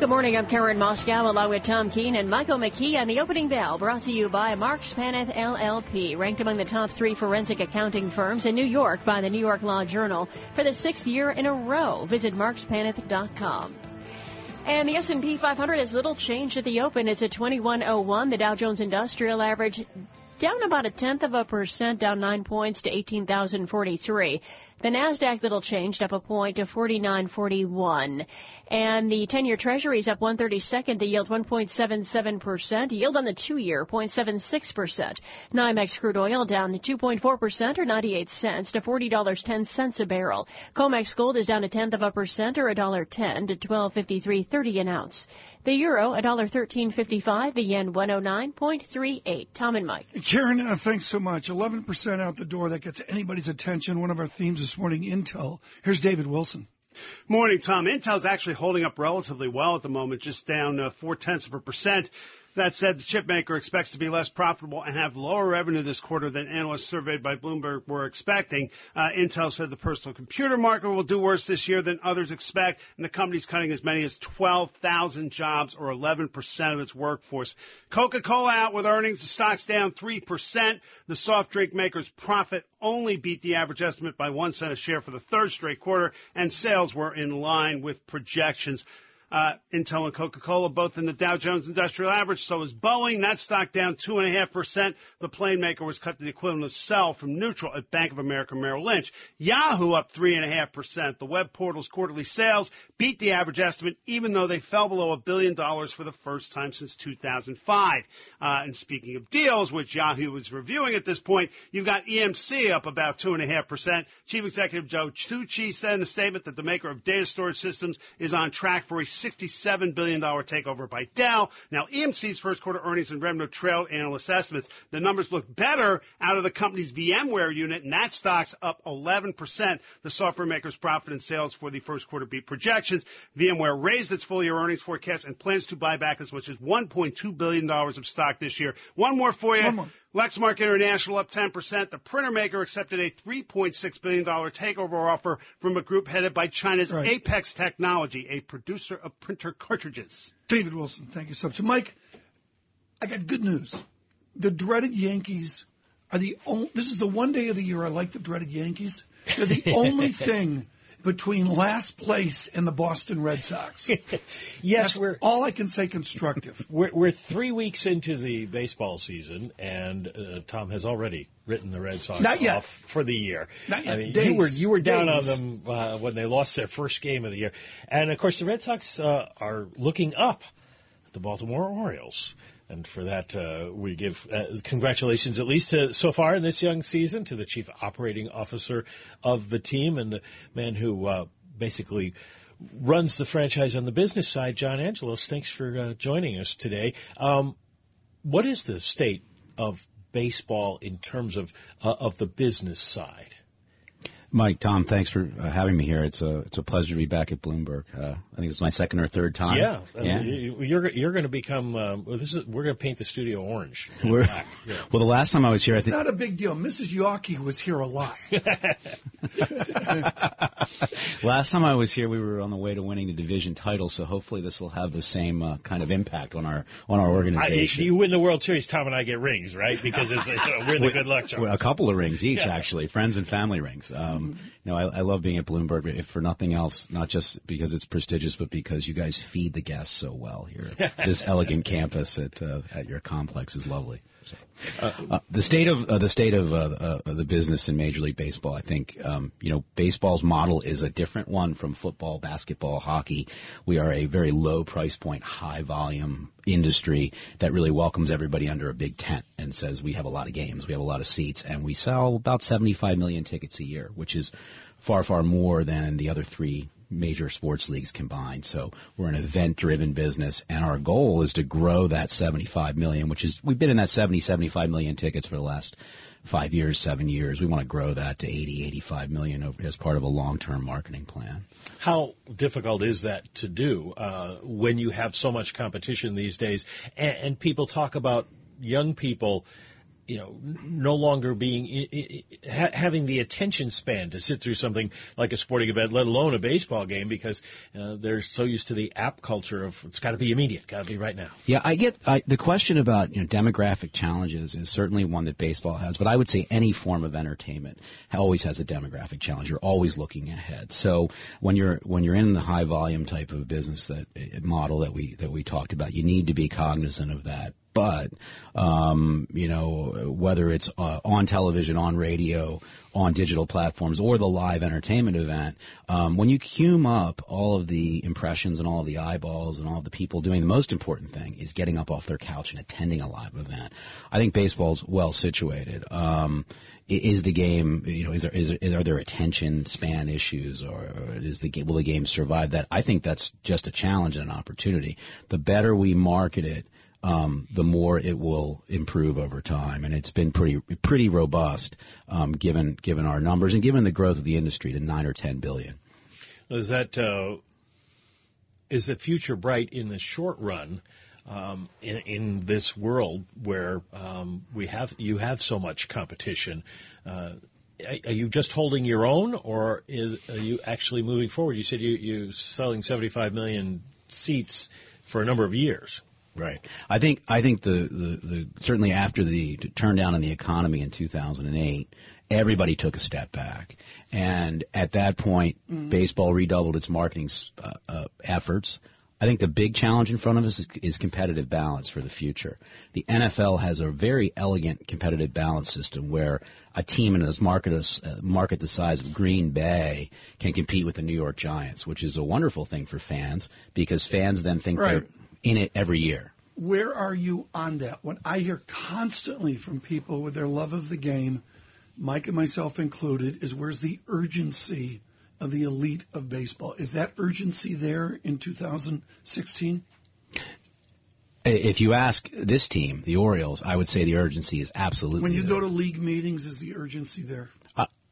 Good morning. I'm Karen Moskow along with Tom Keene and Michael McKee on the opening bell brought to you by Marks Paneth LLP, ranked among the top three forensic accounting firms in New York by the New York Law Journal for the sixth year in a row. Visit markspaneth.com. And the S&P 500 has little change at the open. It's at 2101. The Dow Jones Industrial Average down about a tenth of a percent, down nine points to 18,043. The Nasdaq little changed up a point to 49.41. And the 10-year Treasury is up 132nd to yield 1.77%. Yield on the two-year 0.76%. NYMEX crude oil down 2.4% or 98 cents to $40.10 a barrel. COMEX gold is down a tenth of a percent or $1.10 to 12.53.30 an ounce. The euro $1.1355. The yen 109.38. Tom and Mike. Karen, uh, thanks so much. 11% out the door. That gets anybody's attention. One of our themes this morning, Intel. Here's David Wilson. Morning, Tom. Intel's actually holding up relatively well at the moment, just down uh, four tenths of a percent. That said, the chipmaker expects to be less profitable and have lower revenue this quarter than analysts surveyed by Bloomberg were expecting. Uh, Intel said the personal computer market will do worse this year than others expect, and the company's cutting as many as 12,000 jobs or 11% of its workforce. Coca-Cola out with earnings. The stock's down 3%. The soft drink maker's profit only beat the average estimate by one cent a share for the third straight quarter, and sales were in line with projections. Uh, Intel and Coca-Cola both in the Dow Jones Industrial Average. So is Boeing. That stock down two and a half percent. The plane maker was cut to the equivalent of sell from neutral at Bank of America Merrill Lynch. Yahoo up three and a half percent. The web portal's quarterly sales beat the average estimate, even though they fell below a billion dollars for the first time since 2005. Uh, and speaking of deals, which Yahoo is reviewing at this point, you've got EMC up about two and a half percent. Chief Executive Joe Tucci said in a statement that the maker of data storage systems is on track for a $67 billion takeover by Dell. Now, EMC's first quarter earnings and revenue trailed analyst estimates. The numbers look better out of the company's VMware unit, and that stock's up 11%. The software maker's profit and sales for the first quarter beat projections. VMware raised its full year earnings forecast and plans to buy back as much as $1.2 billion of stock this year. One more for you. One more. Lexmark International up 10%. The printer maker accepted a $3.6 billion takeover offer from a group headed by China's Right. Apex Technology, a producer of printer cartridges. David Wilson, thank you so much. Mike, I got good news. The dreaded Yankees are the only, this is the one day of the year I like the dreaded Yankees. They're the only thing between last place and the Boston Red Sox. Yes, That's we're all I can say constructive. we're we're three weeks into the baseball season, and uh, Tom has already written the Red Sox Not yet. off for the year. Not yet. I mean, Days. you were you were down Days. on them uh, when they lost their first game of the year, and of course the Red Sox uh, are looking up at the Baltimore Orioles. And for that, uh, we give uh, congratulations, at least to, so far in this young season, to the chief operating officer of the team and the man who uh, basically runs the franchise on the business side, John Angelos. Thanks for uh, joining us today. Um, what is the state of baseball in terms of uh, of the business side? Mike, Tom, thanks for uh, having me here. It's a it's a pleasure to be back at Bloomberg. Uh, I think it's my second or third time. Yeah, uh, yeah. you- you're you're going to become. Um, this is we're going to paint the studio orange. We're- black. Yeah. Well, the last time I was here, I It's think not a big deal. Mrs. Yorkie was here a lot. last time I was here, we were on the way to winning the division title. So hopefully, this will have the same uh, kind of impact on our on our I, organization. you win the World Series, Tom and I get rings, right? Because it's, you know, we're the good luck charms. Well, a couple of rings each, Yeah. actually, friends and family rings. Um, you know, I, I love being at Bloomberg, if for nothing else, not just because it's prestigious, but because you guys feed the guests so well here. this elegant campus at uh, at your complex is lovely. So, uh, the state of uh, the state of uh, uh, the business in Major League Baseball, I think, um, you know, baseball's model is a different one from football, basketball, hockey. We are a very low price point, high volume industry that really welcomes everybody under a big tent and says we have a lot of games, we have a lot of seats, and we sell about 75 million tickets a year, which is far, far more than the other three major sports leagues combined. So we're an event-driven business, and our goal is to grow that 75 million, which is we've been in that 70, 75 million tickets for the last five years, seven years. We want to grow that to 80, 85 million over, as part of a long-term marketing plan. How difficult is that to do uh, when you have so much competition these days, and, and people talk about young people you know, no longer being ha- having the attention span to sit through something like a sporting event, let alone a baseball game, because uh, they're so used to the app culture of it's got to be immediate, got to be right now. Yeah, I get I, the question about you know demographic challenges is certainly one that baseball has, but I would say any form of entertainment always has a demographic challenge. You're always looking ahead. So when you're when you're in the high volume type of business that model that we that we talked about, you need to be cognizant of that but um, you know whether it's uh, on television, on radio, on digital platforms, or the live entertainment event, um, when you cume up all of the impressions and all of the eyeballs and all of the people doing the most important thing is getting up off their couch and attending a live event. I think baseball's well situated. Um, is the game, you know, is there, is, is are there attention span issues, or, or is the game will the game survive that? I think that's just a challenge and an opportunity. The better we market it um, the more it will improve over time. And it's been pretty pretty robust um, given given our numbers and given the growth of the industry to nine or ten billion. Is that uh, is the future bright in the short run? Um, in, in, this world where um, we have you have so much competition, uh, are you just holding your own, or is, are you actually moving forward? You said you you selling 75 million seats for a number of years. Right. I think I think the, the, the certainly after the turn down in the economy in 2008, everybody took a step back, and at that point, mm-hmm. baseball redoubled its marketing uh, uh, efforts. I think the big challenge in front of us is, is, competitive balance for the future. The NFL has a very elegant competitive balance system where a team in a market, uh, market the size of Green Bay can compete with the New York Giants, which is a wonderful thing for fans because fans then think right. they're in it every year. Where are you on that? When I hear constantly from people with their love of the game, Mike and myself included, is where's the urgency of the elite of baseball? Is that urgency there in 2016? If you ask this team, the Orioles, I would say the urgency is absolutely. When you there. go to league meetings, is the urgency there?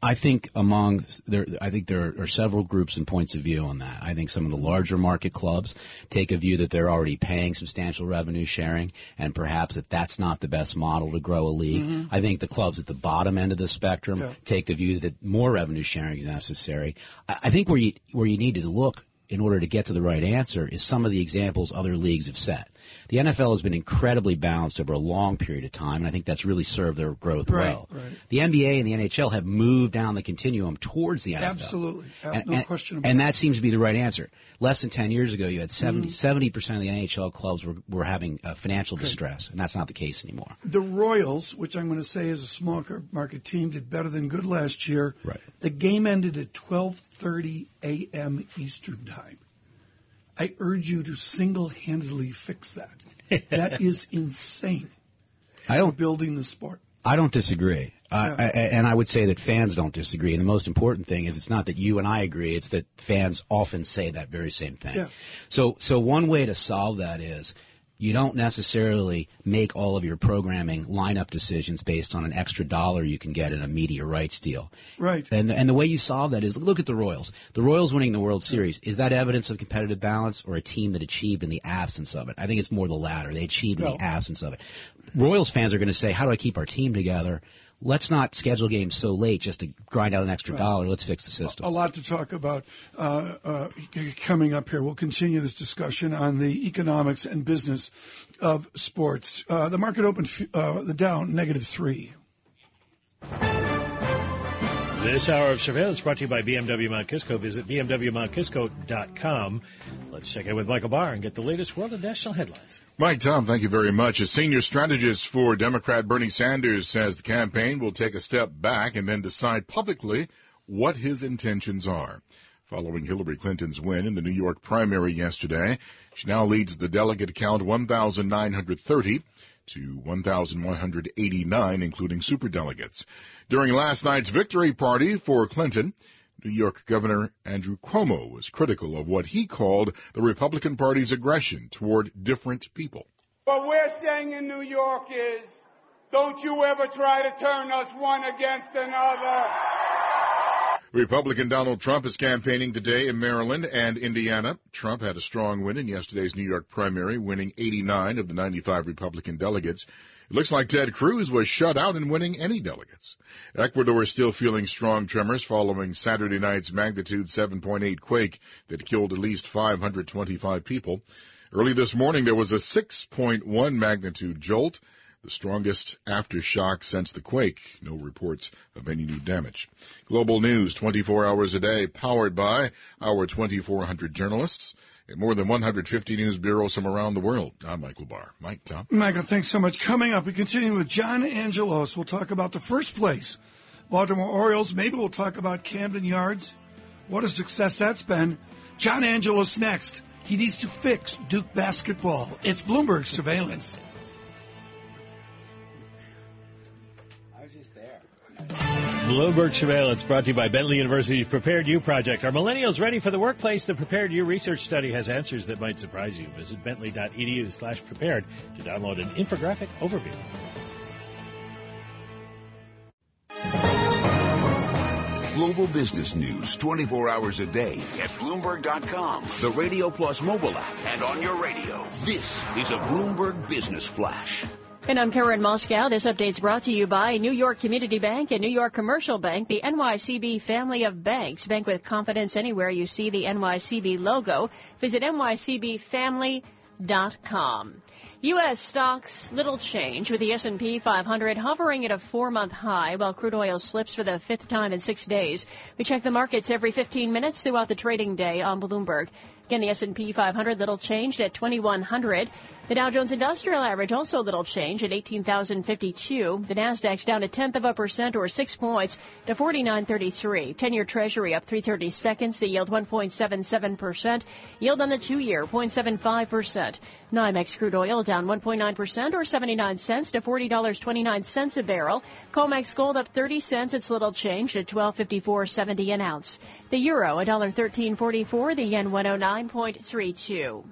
I think among there, I think there are several groups and points of view on that. I think some of the larger market clubs take a view that they're already paying substantial revenue sharing, and perhaps that that's not the best model to grow a league. Mm-hmm. I think the clubs at the bottom end of the spectrum yeah. take the view that more revenue sharing is necessary. I, I think where you where you need to look in order to get to the right answer is some of the examples other leagues have set the NFL has been incredibly balanced over a long period of time, and I think that's really served their growth right, well. Right. The NBA and the NHL have moved down the continuum towards the NFL. Absolutely, and, no and, question about And that seems to be the right answer. Less than 10 years ago, you had 70, mm. percent of the NHL clubs were, were having uh, financial distress, and that's not the case anymore. The Royals, which I'm going to say is a small market team, did better than good last year. Right. The game ended at 12:30 a.m. Eastern Time. I urge you to single-handedly fix that. that is insane. I don't building the sport. I don't disagree. Uh, yeah. I, and I would say that fans don't disagree. And the most important thing is it's not that you and I agree, it's that fans often say that very same thing. Yeah. So, so one way to solve that is you don't necessarily make all of your programming lineup decisions based on an extra dollar you can get in a media rights deal. Right. And and the way you solve that is look at the Royals. The Royals winning the World Series is that evidence of competitive balance or a team that achieved in the absence of it? I think it's more the latter. They achieved no. in the absence of it. Royals fans are going to say, "How do I keep our team together?" Let's not schedule games so late just to grind out an extra right. dollar. Let's fix the system. A lot to talk about uh, uh, coming up here. We'll continue this discussion on the economics and business of sports. Uh, the market opened uh, the down negative three. This hour of surveillance brought to you by BMW Mount Kisco. Visit bmwmountkisco.com. Let's check in with Michael Barr and get the latest world and national headlines. Mike, Tom, thank you very much. A senior strategist for Democrat Bernie Sanders says the campaign will take a step back and then decide publicly what his intentions are. Following Hillary Clinton's win in the New York primary yesterday, she now leads the delegate count 1,930 to 1,189, including superdelegates. During last night's victory party for Clinton, New York Governor Andrew Cuomo was critical of what he called the Republican Party's aggression toward different people. What we're saying in New York is, don't you ever try to turn us one against another. Republican Donald Trump is campaigning today in Maryland and Indiana. Trump had a strong win in yesterday's New York primary, winning 89 of the 95 Republican delegates. It looks like Ted Cruz was shut out in winning any delegates. Ecuador is still feeling strong tremors following Saturday night's magnitude 7.8 quake that killed at least 525 people. Early this morning, there was a 6.1 magnitude jolt the strongest aftershock since the quake. No reports of any new damage. Global news 24 hours a day, powered by our 2,400 journalists and more than 150 news bureaus from around the world. I'm Michael Barr. Mike, Tom. Michael, thanks so much. Coming up, we continue with John Angelos. We'll talk about the first place Baltimore Orioles. Maybe we'll talk about Camden Yards. What a success that's been. John Angelos next. He needs to fix Duke basketball. It's Bloomberg surveillance. Bloomberg Surveillance brought to you by Bentley University's PreparedU Project. Are millennials ready for the workplace? The PreparedU research study has answers that might surprise you. Visit bentley.edu slash prepared to download an infographic overview. Global business news 24 hours a day at Bloomberg.com, the Radio Plus mobile app, and on your radio. This is a Bloomberg Business Flash. And I'm Karen Moskow. This update's brought to you by New York Community Bank and New York Commercial Bank, the NYCB family of banks. Bank with confidence anywhere you see the NYCB logo. Visit nycbfamily.com. U.S. stocks little change with the S&P 500 hovering at a four-month high while crude oil slips for the fifth time in six days. We check the markets every 15 minutes throughout the trading day on Bloomberg. Again, the S&P 500 little changed at 2100. The Dow Jones Industrial Average also little change at 18,052. The Nasdaq's down a tenth of a percent or six points to 49.33. 10-year Treasury up 330 seconds. The yield 1.77 percent. Yield on the two-year 0.75 percent. NYMEX crude oil down 1.9 percent or 79 cents to $40.29 a barrel. COMEX gold up 30 cents. It's little change at 12.54.70 an ounce. The euro $1.1344. The yen 109.32.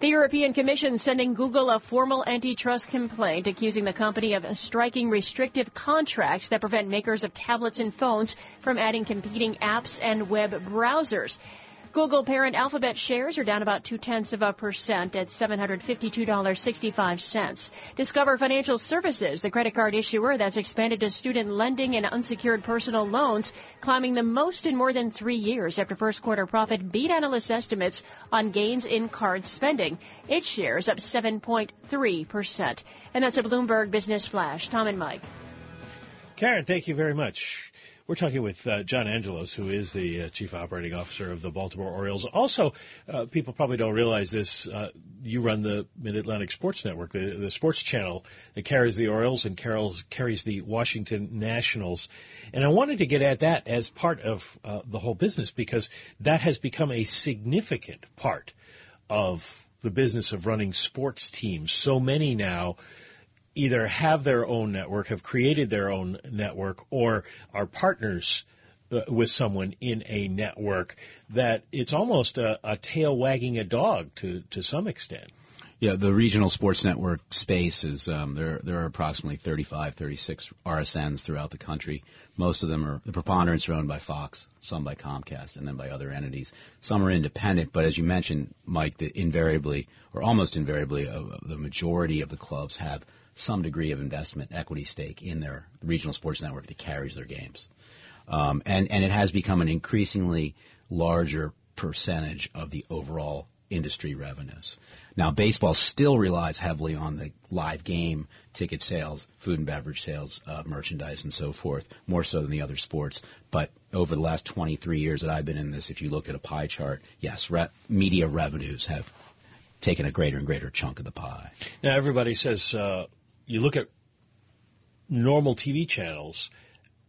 The European Commission sending Google a formal antitrust complaint accusing the company of striking restrictive contracts that prevent makers of tablets and phones from adding competing apps and web browsers. Google parent Alphabet shares are down about two tenths of a percent at $752.65. Discover Financial Services, the credit card issuer that's expanded to student lending and unsecured personal loans, climbing the most in more than three years after first quarter profit beat analyst estimates on gains in card spending. Its shares up 7.3%. And that's a Bloomberg Business Flash. Tom and Mike. Karen, thank you very much. We're talking with uh, John Angelos, who is the uh, chief operating officer of the Baltimore Orioles. Also, uh, people probably don't realize this. Uh, you run the Mid Atlantic Sports Network, the, the sports channel that carries the Orioles and carries, carries the Washington Nationals. And I wanted to get at that as part of uh, the whole business because that has become a significant part of the business of running sports teams. So many now either have their own network, have created their own network, or are partners uh, with someone in a network that it's almost a, a tail wagging a dog to, to some extent. Yeah, the regional sports network space is um, there. There are approximately 35, 36 RSNs throughout the country. Most of them are the preponderance are owned by Fox, some by Comcast, and then by other entities. Some are independent, but as you mentioned, Mike, the invariably or almost invariably, uh, the majority of the clubs have some degree of investment equity stake in their regional sports network that carries their games. Um, and, and it has become an increasingly larger percentage of the overall industry revenues. Now, baseball still relies heavily on the live game, ticket sales, food and beverage sales, uh, merchandise, and so forth, more so than the other sports. But over the last 23 years that I've been in this, if you look at a pie chart, yes, re- media revenues have taken a greater and greater chunk of the pie. Now, everybody says uh, you look at normal TV channels,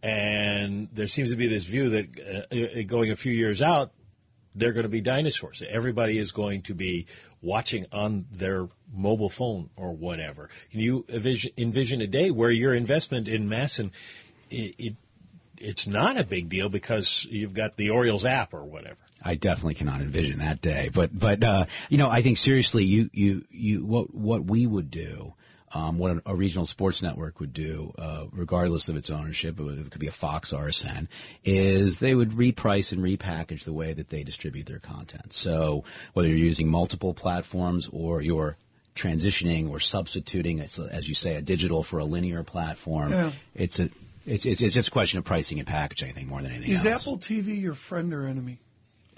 and there seems to be this view that uh, uh, going a few years out, they're going to be dinosaurs. Everybody is going to be watching on their mobile phone or whatever. Can you envision, envision a day where your investment in MASN, it, it it's not a big deal because you've got the Orioles app or whatever. I definitely cannot envision that day. But but uh, you know, I think seriously, you you you what what we would do. Um, what a, a, regional sports network would do, uh, regardless of its ownership, it could be a Fox RSN, is they would reprice and repackage the way that they distribute their content. So whether you're using multiple platforms or you're transitioning or substituting, as you say, a digital for a linear platform, yeah. it's a it's, it's it's just a question of pricing and packaging, I think, more than anything is else. Is Apple TV your friend or enemy?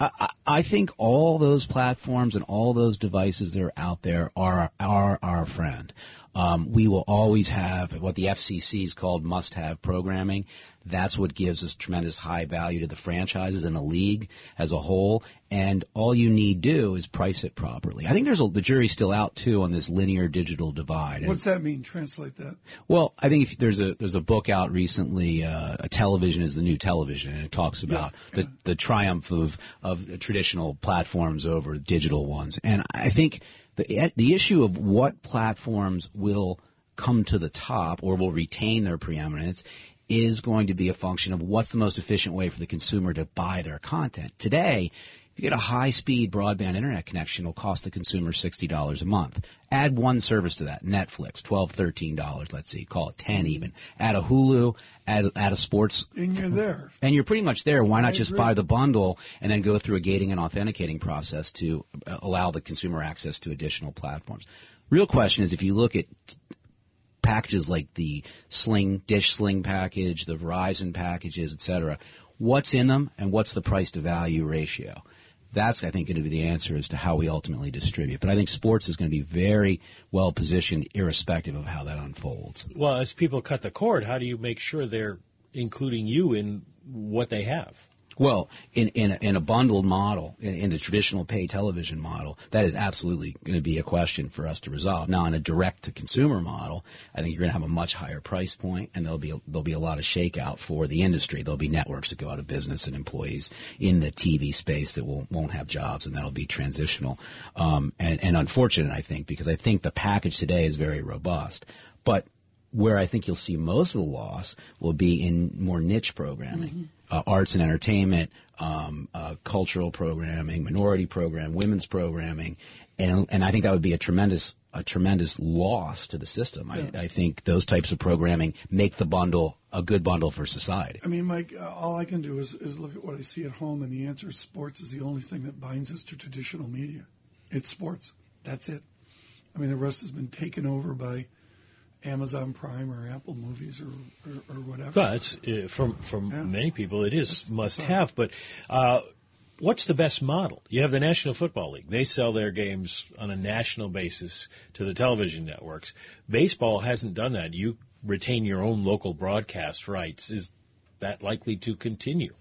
I, I think all those platforms and all those devices that are out there are are our friend. Um, we will always have what the FCC is called must-have programming. That's what gives us tremendous high value to the franchises and the league as a whole. And all you need do is price it properly. I think there's a, the jury's still out too on this linear digital divide. What's that mean? Translate that. Well, I think if there's a there's a book out recently, uh, a television is the new television, and it talks about yeah, yeah. the the triumph of of traditional platforms over digital ones. And I think the the issue of what platforms will come to the top or will retain their preeminence is going to be a function of what's the most efficient way for the consumer to buy their content. Today, if you get a high speed broadband internet connection, it'll cost the consumer $60 a month. Add one service to that, Netflix, $12, $13, let's see, call it 10 even. Add a Hulu, add, add a sports. And you're there. And you're pretty much there. Why not I just agree. buy the bundle and then go through a gating and authenticating process to uh, allow the consumer access to additional platforms? Real question is if you look at packages like the Sling, Dish Sling package, the Verizon packages, et cetera, what's in them and what's the price to value ratio? That's, I think, going to be the answer as to how we ultimately distribute. But I think sports is going to be very well positioned, irrespective of how that unfolds. Well, as people cut the cord, how do you make sure they're including you in what they have? Well, in in a, in a bundled model, in, in, the traditional pay television model, that is absolutely going to be a question for us to resolve. Now, in a direct to consumer model, I think you're going to have a much higher price point, and there'll be a, there'll be a lot of shakeout for the industry. There'll be networks that go out of business and employees in the TV space that will won't have jobs, and that'll be transitional um, and, and unfortunate, I think, because I think the package today is very robust, but where I think you'll see most of the loss will be in more niche programming. Mm-hmm uh, arts and entertainment, um, uh, cultural programming, minority program, women's programming, and and I think that would be a tremendous a tremendous loss to the system. Yeah. I, I think those types of programming make the bundle a good bundle for society. I mean, Mike, uh, all I can do is, is look at what I see at home, and the answer is sports is the only thing that binds us to traditional media. It's sports. That's it. I mean, the rest has been taken over by Amazon Prime or Apple Movies or or, or whatever. But uh, from from yeah. many people, it is That's must have. But uh, what's the best model? You have the National Football League. They sell their games on a national basis to the television networks. Baseball hasn't done that. You retain your own local broadcast rights. Is that likely to continue?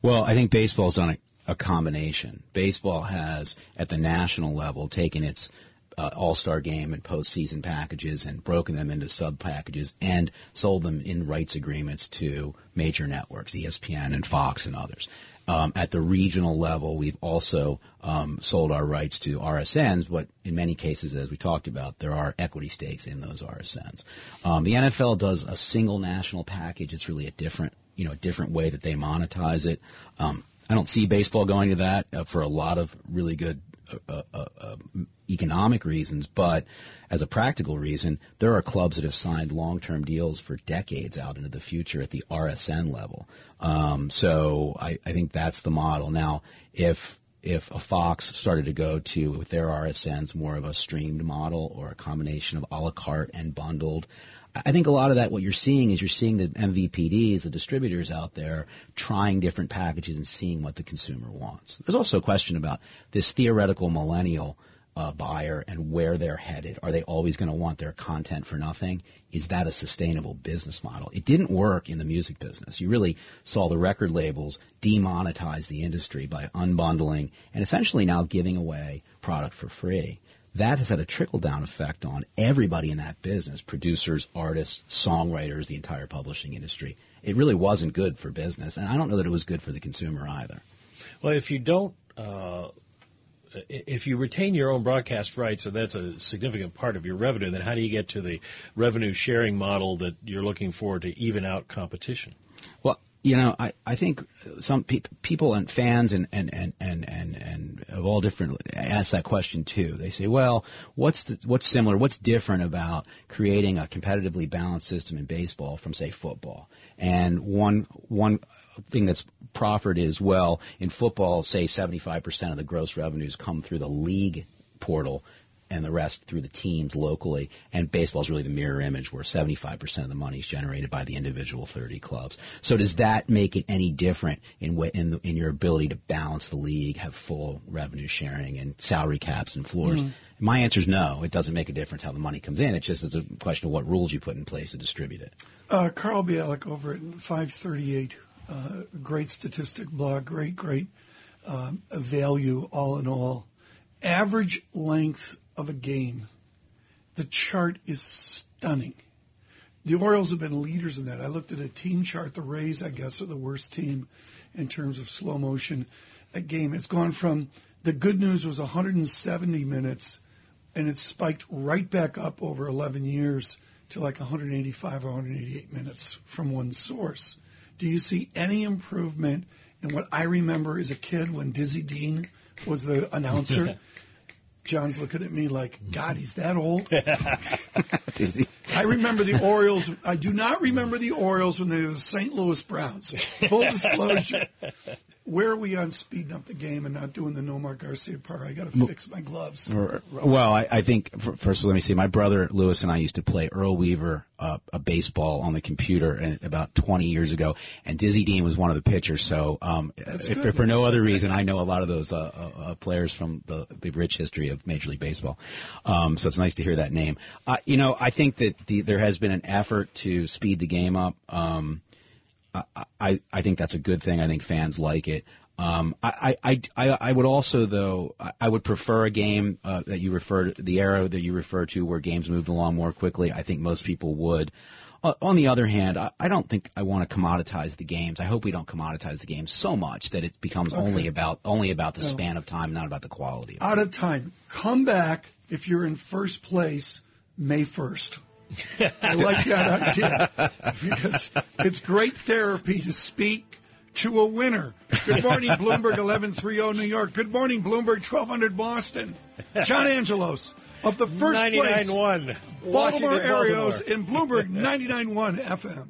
Well, I think baseball's done a, a combination. Baseball has, at the national level, taken its uh, all-star game and postseason packages and broken them into sub packages and sold them in rights agreements to major networks, ESPN and Fox and others. Um, at the regional level, we've also um, sold our rights to RSNs, but in many cases, as we talked about, there are equity stakes in those RSNs. Um, the NFL does a single national package. It's really a different, you know, a different way that they monetize it. Um, I don't see baseball going to that uh, for a lot of really good uh, uh, uh, economic reasons, but as a practical reason, there are clubs that have signed long-term deals for decades out into the future at the RSN level. Um, so I, I think that's the model. Now, if if a Fox started to go to with their RSNs more of a streamed model or a combination of a la carte and bundled, I think a lot of that, what you're seeing is you're seeing the MVPDs, the distributors out there trying different packages and seeing what the consumer wants. There's also a question about this theoretical millennial uh, buyer and where they're headed. Are they always going to want their content for nothing? Is that a sustainable business model? It didn't work in the music business. You really saw the record labels demonetize the industry by unbundling and essentially now giving away product for free that has had a trickle down effect on everybody in that business producers, artists, songwriters, the entire publishing industry. It really wasn't good for business, and I don't know that it was good for the consumer either. Well, if you don't. Uh, if you retain your own broadcast rights, and that's a significant part of your revenue, then how do you get to the revenue sharing model that you're looking for to even out competition? Well, you know, I, I think some pe- people and fans and, and, and, and, and, and of all different ask that question too. They say, well, what's the, what's similar, what's different about creating a competitively balanced system in baseball from say football? And one, one thing that's proffered is, well, in football, say 75% of the gross revenues come through the league portal and the rest through the teams locally. And baseball is really the mirror image where 75% of the money is generated by the individual 30 clubs. So does that make it any different in what, in, the, in your ability to balance the league, have full revenue sharing and salary caps and floors? Mm. My answer is no. It doesn't make a difference how the money comes in. It just is a question of what rules you put in place to distribute it. Uh, Carl Bialik over at 538, uh, great statistic blog, great, great um, value all in all. Average length of a game. The chart is stunning. The Orioles have been leaders in that. I looked at a team chart. The Rays, I guess, are the worst team in terms of slow motion a game. It's gone from the good news was 170 minutes, and it's spiked right back up over 11 years to like 185 or 188 minutes from one source. Do you see any improvement in what I remember as a kid when Dizzy Dean was the announcer? John's looking at me like, God, he's that old. I remember the Orioles. I do not remember the Orioles when they were the St. Louis Browns. Full disclosure. Where are we on speeding up the game and not doing the Nomar Garciaparra? I got to fix my gloves. Well, I, I think first, let me see. My brother Louis and I used to play Earl Weaver uh, a baseball on the computer and, about 20 years ago, and Dizzy Dean was one of the pitchers. So, um, if, if for no other reason, I know a lot of those uh, uh, uh, players from the, the rich history of Major League Baseball. Um, so it's nice to hear that name. Uh, you know, I think that the, there has been an effort to speed the game up. Um, I, I think that's a good thing. I think fans like it. Um, I, I, I, I would also, though, I would prefer a game uh, that you referred, the era that you refer to, where games moved along more quickly. I think most people would. Uh, on the other hand, I, I don't think I want to commoditize the games. I hope we don't commoditize the games so much that it becomes Okay. only about only about the No. span of time, not about the quality. Of Out of time. Come back if you're in first place May 1st. I like that idea because it's great therapy to speak to a winner. Good morning, Bloomberg 1130 New York. Good morning, Bloomberg 1200 Boston. John Angelos of the first place 99.1 Baltimore Washington, Arios Baltimore. in Bloomberg 99.1 FM.